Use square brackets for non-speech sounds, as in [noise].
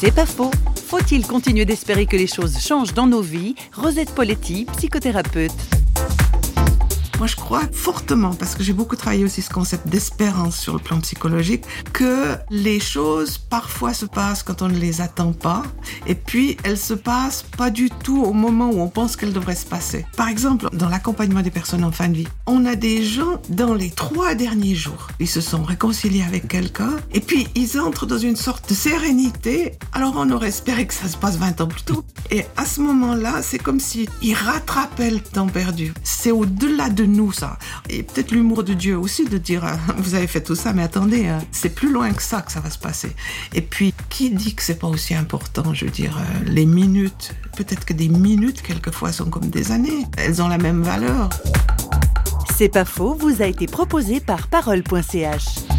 C'est pas faux. Faut-il continuer d'espérer que les choses changent dans nos vies? Rosette Poletti, psychothérapeute. Moi, je crois fortement, parce que j'ai beaucoup travaillé aussi ce concept d'espérance sur le plan psychologique, que les choses parfois se passent quand on ne les attend pas, et puis elles se passent pas du tout au moment où on pense qu'elles devraient se passer. Par exemple, dans l'accompagnement des personnes en fin de vie, on a des gens dans les trois derniers jours, ils se sont réconciliés avec quelqu'un, et puis ils entrent dans une sorte de sérénité. Alors on aurait espéré que ça se passe 20 ans plus tôt. Et à ce moment-là, c'est comme si ils rattrapaient le temps perdu. C'est au-delà de nous, ça. Et peut-être l'humour de Dieu aussi de dire, euh, [laughs] vous avez fait tout ça, mais attendez, euh, c'est plus loin que ça que ça va se passer. Et puis, qui dit que c'est pas aussi important, je veux dire, euh, les minutes, peut-être que des minutes, quelquefois, sont comme des années. Elles ont la même valeur. C'est pas faux, vous a été proposé par parole.ch.